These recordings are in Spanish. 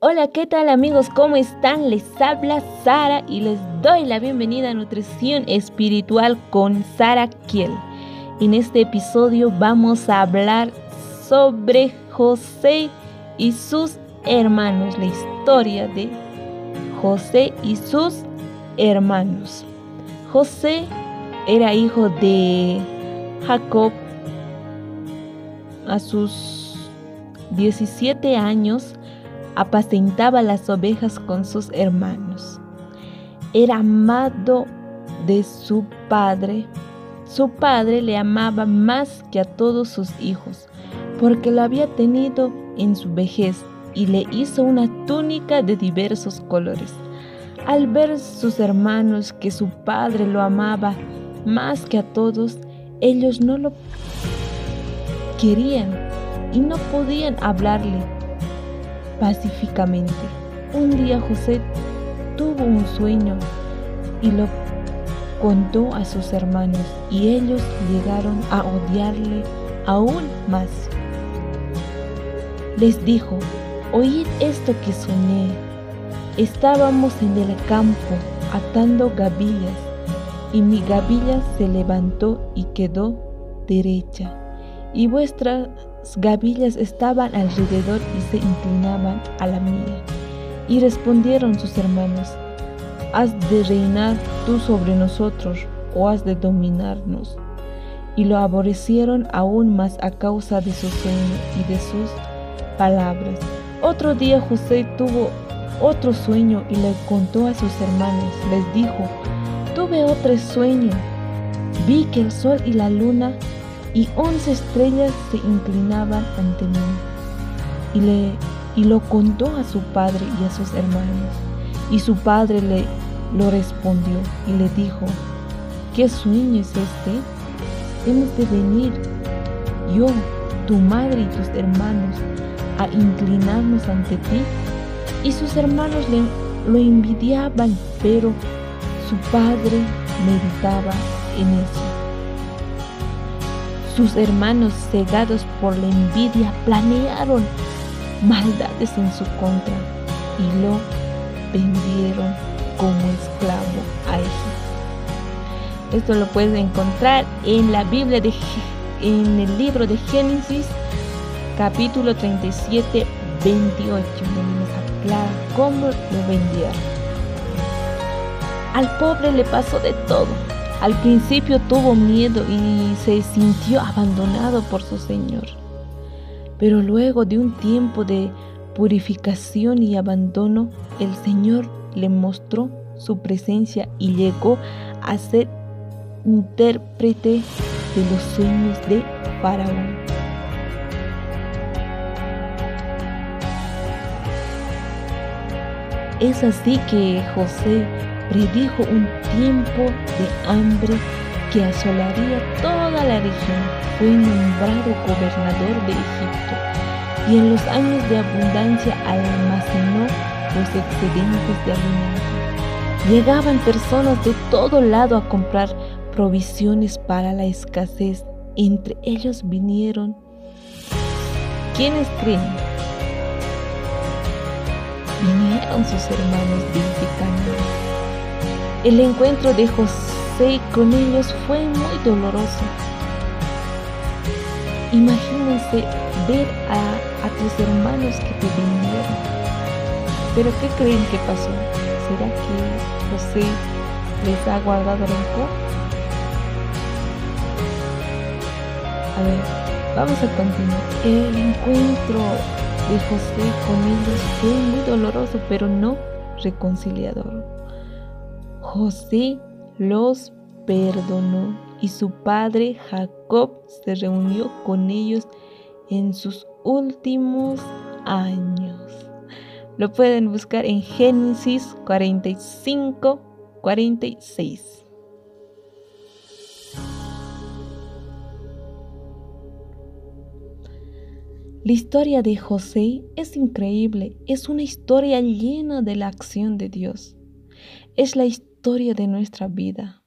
Hola, ¿qué tal amigos? ¿Cómo están? Les habla Sara y les doy la bienvenida a Nutrición Espiritual con Sara Kiel. En este episodio vamos a hablar sobre José y sus hermanos, la historia de José y sus hermanos. José era hijo de Jacob a sus 17 años apacentaba las ovejas con sus hermanos. Era amado de su padre. Su padre le amaba más que a todos sus hijos, porque lo había tenido en su vejez y le hizo una túnica de diversos colores. Al ver sus hermanos que su padre lo amaba más que a todos, ellos no lo querían y no podían hablarle pacíficamente. Un día José tuvo un sueño y lo contó a sus hermanos y ellos llegaron a odiarle aún más. Les dijo, oíd esto que soñé. Estábamos en el campo atando gavillas y mi gavilla se levantó y quedó derecha y vuestras gavillas estaban alrededor y se inclinaban a la mía. Y respondieron sus hermanos, ¿has de reinar tú sobre nosotros o has de dominarnos? Y lo aborrecieron aún más a causa de su sueño y de sus palabras. Otro día José tuvo otro sueño y le contó a sus hermanos. Les dijo, tuve otro sueño. Vi que el sol y la luna y once estrellas se inclinaban ante mí. Y, le, y lo contó a su padre y a sus hermanos. Y su padre le lo respondió y le dijo, ¿qué sueño es este? Hemos de venir, yo, tu madre y tus hermanos, a inclinarnos ante ti. Y sus hermanos le, lo envidiaban, pero su padre meditaba en eso. Sus hermanos, cegados por la envidia, planearon maldades en su contra y lo vendieron como esclavo a Egipto. Esto lo puedes encontrar en la Biblia, de, en el libro de Génesis, capítulo 37, 28, donde nos aclara cómo lo vendieron. Al pobre le pasó de todo al principio tuvo miedo y se sintió abandonado por su Señor. Pero luego de un tiempo de purificación y abandono, el Señor le mostró su presencia y llegó a ser intérprete de los sueños de Faraón. Es así que José predijo un tiempo de hambre que asolaría toda la región. Fue nombrado gobernador de Egipto y en los años de abundancia almacenó los excedentes de alimentos. Llegaban personas de todo lado a comprar provisiones para la escasez. Entre ellos vinieron. ¿Quiénes creen? Vinieron sus hermanos de el encuentro de José con ellos fue muy doloroso. Imagínense ver a, tus hermanos que te vinieron. Pero ¿qué creen que pasó? ¿Será que José les ha guardado rencor? A ver, vamos a continuar. El encuentro de José con ellos fue muy doloroso, pero no reconciliador. José los perdonó y su padre Jacob se reunió con ellos en sus últimos años. Lo pueden buscar en Génesis 45, 46. La historia de José es increíble, es una historia llena de la acción de Dios. Es la historia de nuestra vida.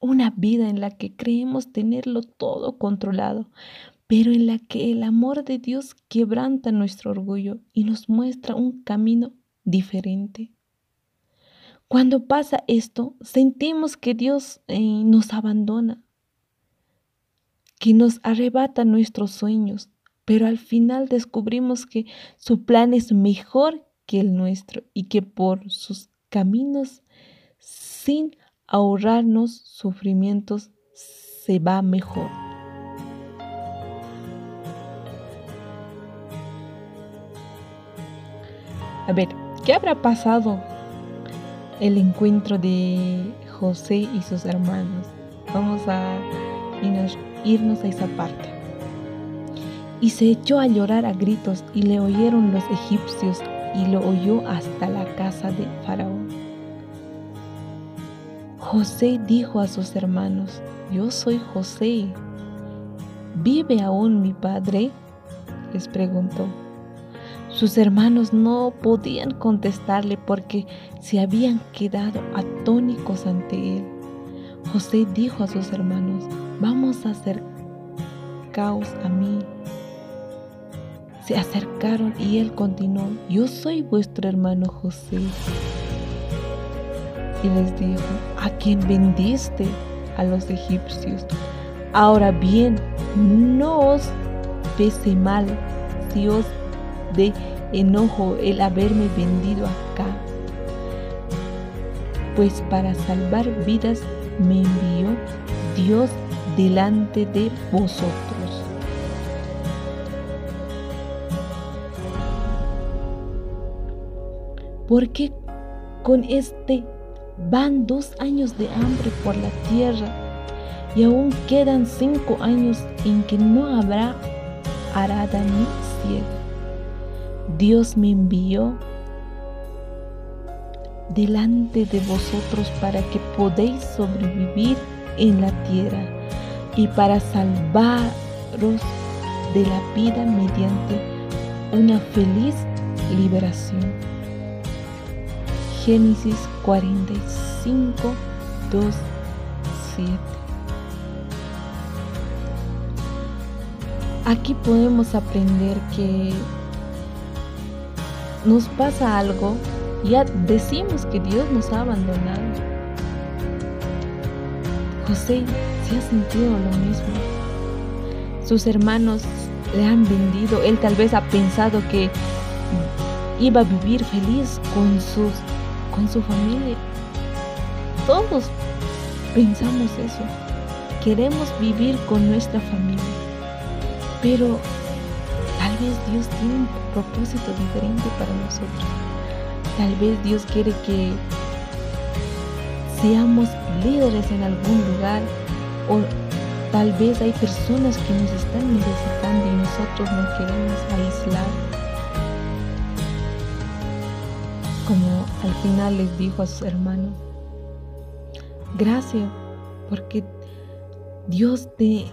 Una vida en la que creemos tenerlo todo controlado, pero en la que el amor de Dios quebranta nuestro orgullo y nos muestra un camino diferente. Cuando pasa esto, sentimos que Dios eh, nos abandona, que nos arrebata nuestros sueños, pero al final descubrimos que su plan es mejor que el nuestro y que por sus caminos, sin ahorrarnos sufrimientos, se va mejor. A ver, ¿qué habrá pasado el encuentro de José y sus hermanos? Vamos a irnos a esa parte. Y se echó a llorar a gritos y le oyeron los egipcios y lo oyó hasta la casa de Faraón. José dijo a sus hermanos, yo soy José. ¿Vive aún mi padre? les preguntó. Sus hermanos no podían contestarle porque se habían quedado atónicos ante él. José dijo a sus hermanos, vamos a acercaos a mí. Se acercaron y él continuó, yo soy vuestro hermano José. Y les dijo, ¿a quién vendiste? A los egipcios. Ahora bien, no os pese mal si os de enojo el haberme vendido acá, pues para salvar vidas me envió Dios delante de vosotros. Porque con este van dos años de hambre por la tierra y aún quedan cinco años en que no habrá arada ni cielo. Dios me envió delante de vosotros para que podéis sobrevivir en la tierra y para salvaros de la vida mediante una feliz liberación. Génesis 45, 2, 7. Aquí podemos aprender que nos pasa algo, ya decimos que Dios nos ha abandonado. José se ha sentido lo mismo. Sus hermanos le han vendido. Él tal vez ha pensado que iba a vivir feliz con, sus, con su familia. Todos pensamos eso. Queremos vivir con nuestra familia. Pero Tal vez Dios tiene un propósito diferente para nosotros. Tal vez Dios quiere que seamos líderes en algún lugar o tal vez hay personas que nos están necesitando y nosotros no queremos aislar. Como al final les dijo a sus hermanos, gracias porque Dios te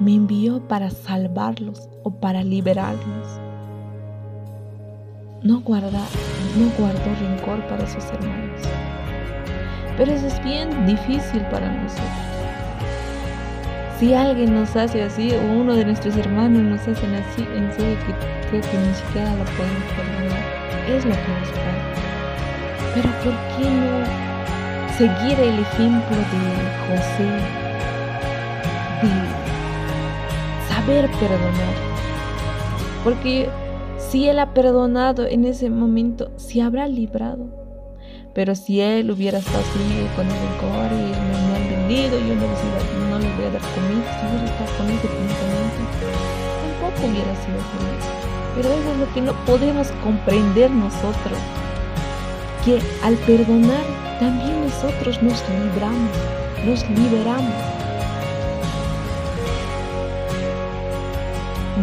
me envió para salvarlos o para liberarlos. No, guarda, no guardó rencor para sus hermanos. Pero eso es bien difícil para nosotros. Si alguien nos hace así o uno de nuestros hermanos nos hacen así, en serio que creo que ni siquiera lo podemos perdonar. Es lo que nos pasa. Pero ¿por qué no seguir el ejemplo de José, de perdonar. Porque si Él ha perdonado en ese momento, se habrá librado. Pero si Él hubiera estado así con el rencor y me, han vendido, yo no les, no les voy a dar comida, si hubiera estado con ese pensamiento, tampoco hubiera sido feliz. Pero eso es lo que no podemos comprender nosotros. Que al perdonar también nosotros nos libramos, nos liberamos.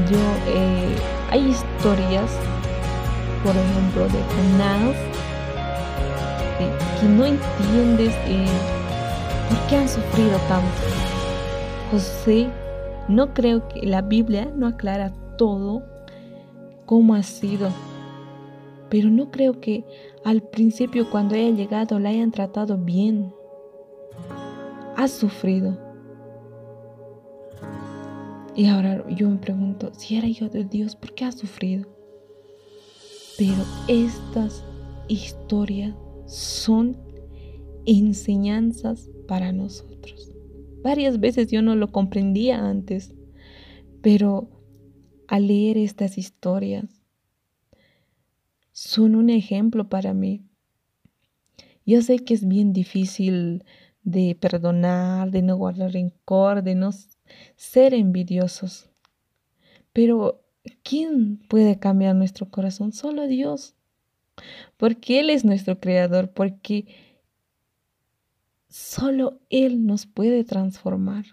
yo eh, hay historias por ejemplo de Jonás que no entiendes eh, por qué han sufrido tanto José no creo que la Biblia no aclara todo cómo ha sido pero no creo que al principio cuando haya llegado la hayan tratado bien ha sufrido Y ahora yo me pregunto, si era hijo de Dios, ¿por qué ha sufrido? Pero estas historias son enseñanzas para nosotros. Varias veces yo no lo comprendía antes, pero al leer estas historias son un ejemplo para mí. Yo sé que es bien difícil de perdonar, de no guardar rencor, de no ser envidiosos. Pero ¿quién puede cambiar nuestro corazón? Solo Dios. Porque Él es nuestro creador, porque solo Él nos puede transformar.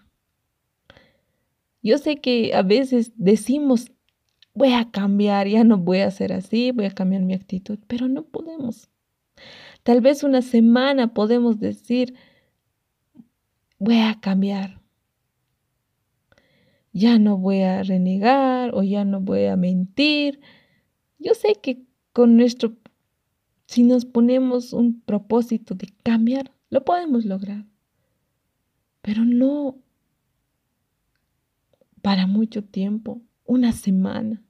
Yo sé que a veces decimos, voy a cambiar, ya no voy a ser así, voy a cambiar mi actitud, pero no podemos. Tal vez una semana podemos decir, voy a cambiar. Ya no voy a renegar o ya no voy a mentir. Yo sé que con nuestro, si nos ponemos un propósito de cambiar, lo podemos lograr. Pero no para mucho tiempo, una semana.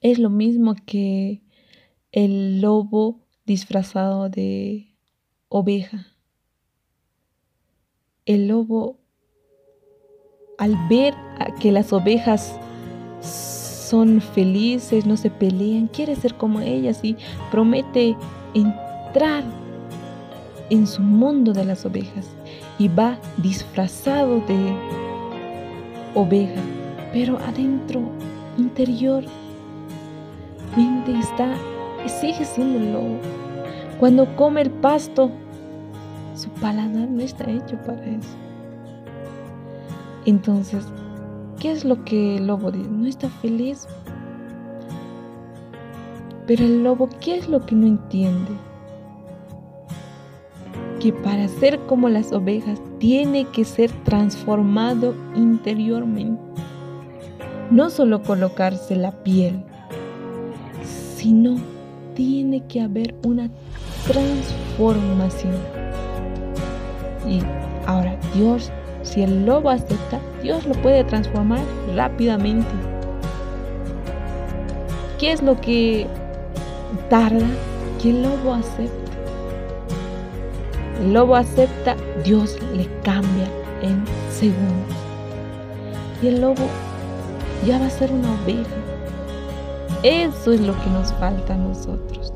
Es lo mismo que el lobo disfrazado de oveja. El lobo, al ver que las ovejas son felices, no se pelean, quiere ser como ellas y promete entrar en su mundo de las ovejas y va disfrazado de oveja, pero adentro, interior, mente está, sigue siendo lobo. Cuando come el pasto, su paladar no está hecho para eso. Entonces, ¿qué es lo que el lobo dice? No está feliz. Pero el lobo, ¿qué es lo que no entiende? Que para ser como las ovejas tiene que ser transformado interiormente. No solo colocarse la piel, sino tiene que haber una transformación. Y ahora Dios, si el lobo acepta, Dios lo puede transformar rápidamente. ¿Qué es lo que tarda? Que el lobo acepte. El lobo acepta, Dios le cambia en segundos. Y el lobo ya va a ser una oveja. Eso es lo que nos falta a nosotros.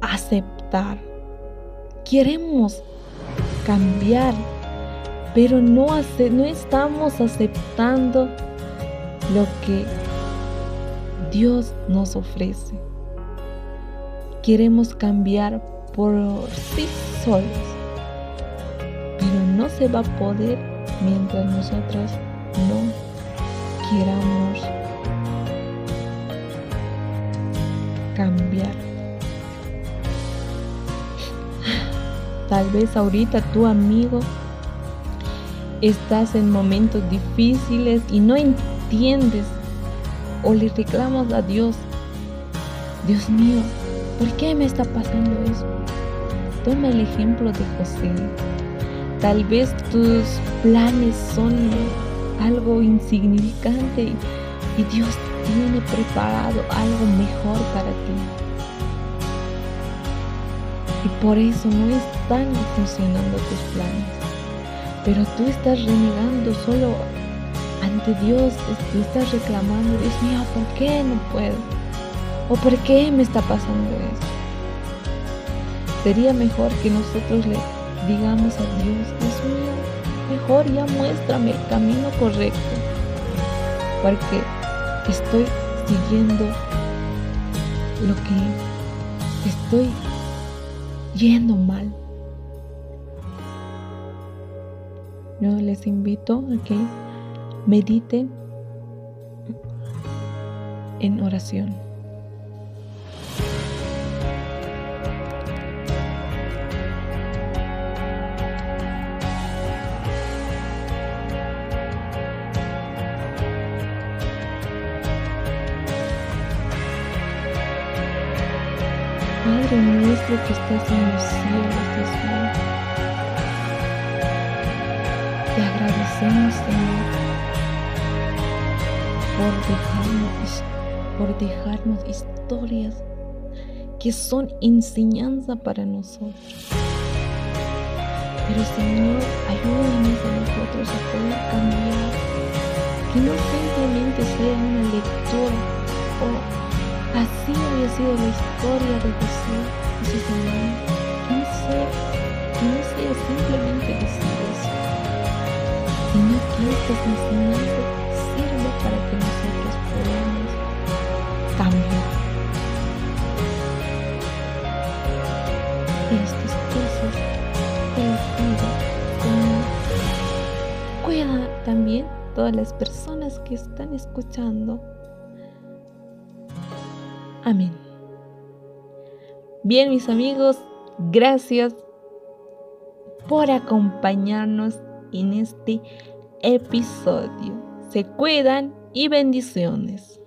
Aceptar. Queremos cambiar, pero no, no estamos aceptando lo que Dios nos ofrece. Queremos cambiar por sí solos. Pero no se va a poder mientras nosotros no queramos cambiar. Tal vez ahorita tu amigo estás en momentos difíciles y no entiendes o le reclamas a Dios. Dios mío, ¿por qué me está pasando eso? Toma el ejemplo de José. Tal vez tus planes son algo insignificante y Dios tiene preparado algo mejor para ti. Y por eso no están funcionando tus planes. Pero tú estás renegando solo ante Dios, tú estás reclamando, Dios mío, ¿por qué no puedo? ¿O por qué me está pasando esto? Sería mejor que nosotros le digamos a Dios, Dios mío, mejor ya muéstrame el camino correcto, porque estoy siguiendo lo que estoy yendo mal. Yo les invito a que mediten en oración. Padre nuestro que estás en los cielos, Dios. Te agradecemos, Señor, por dejarnos, por dejarnos historias que son enseñanza para nosotros. Pero Señor, ayúdanos a nosotros a poder cambiar, que no simplemente sea una lectura sido la historia de Jesús y sus hermanos, no sea, no sea simplemente decir eso, sino que estas enseñanzas sirvan para que nosotros podamos cambiar. estas cosas te las pido, Cuida también todas las personas que están escuchando. Amén. Bien, mis amigos, gracias por acompañarnos en este episodio. Se cuidan y bendiciones.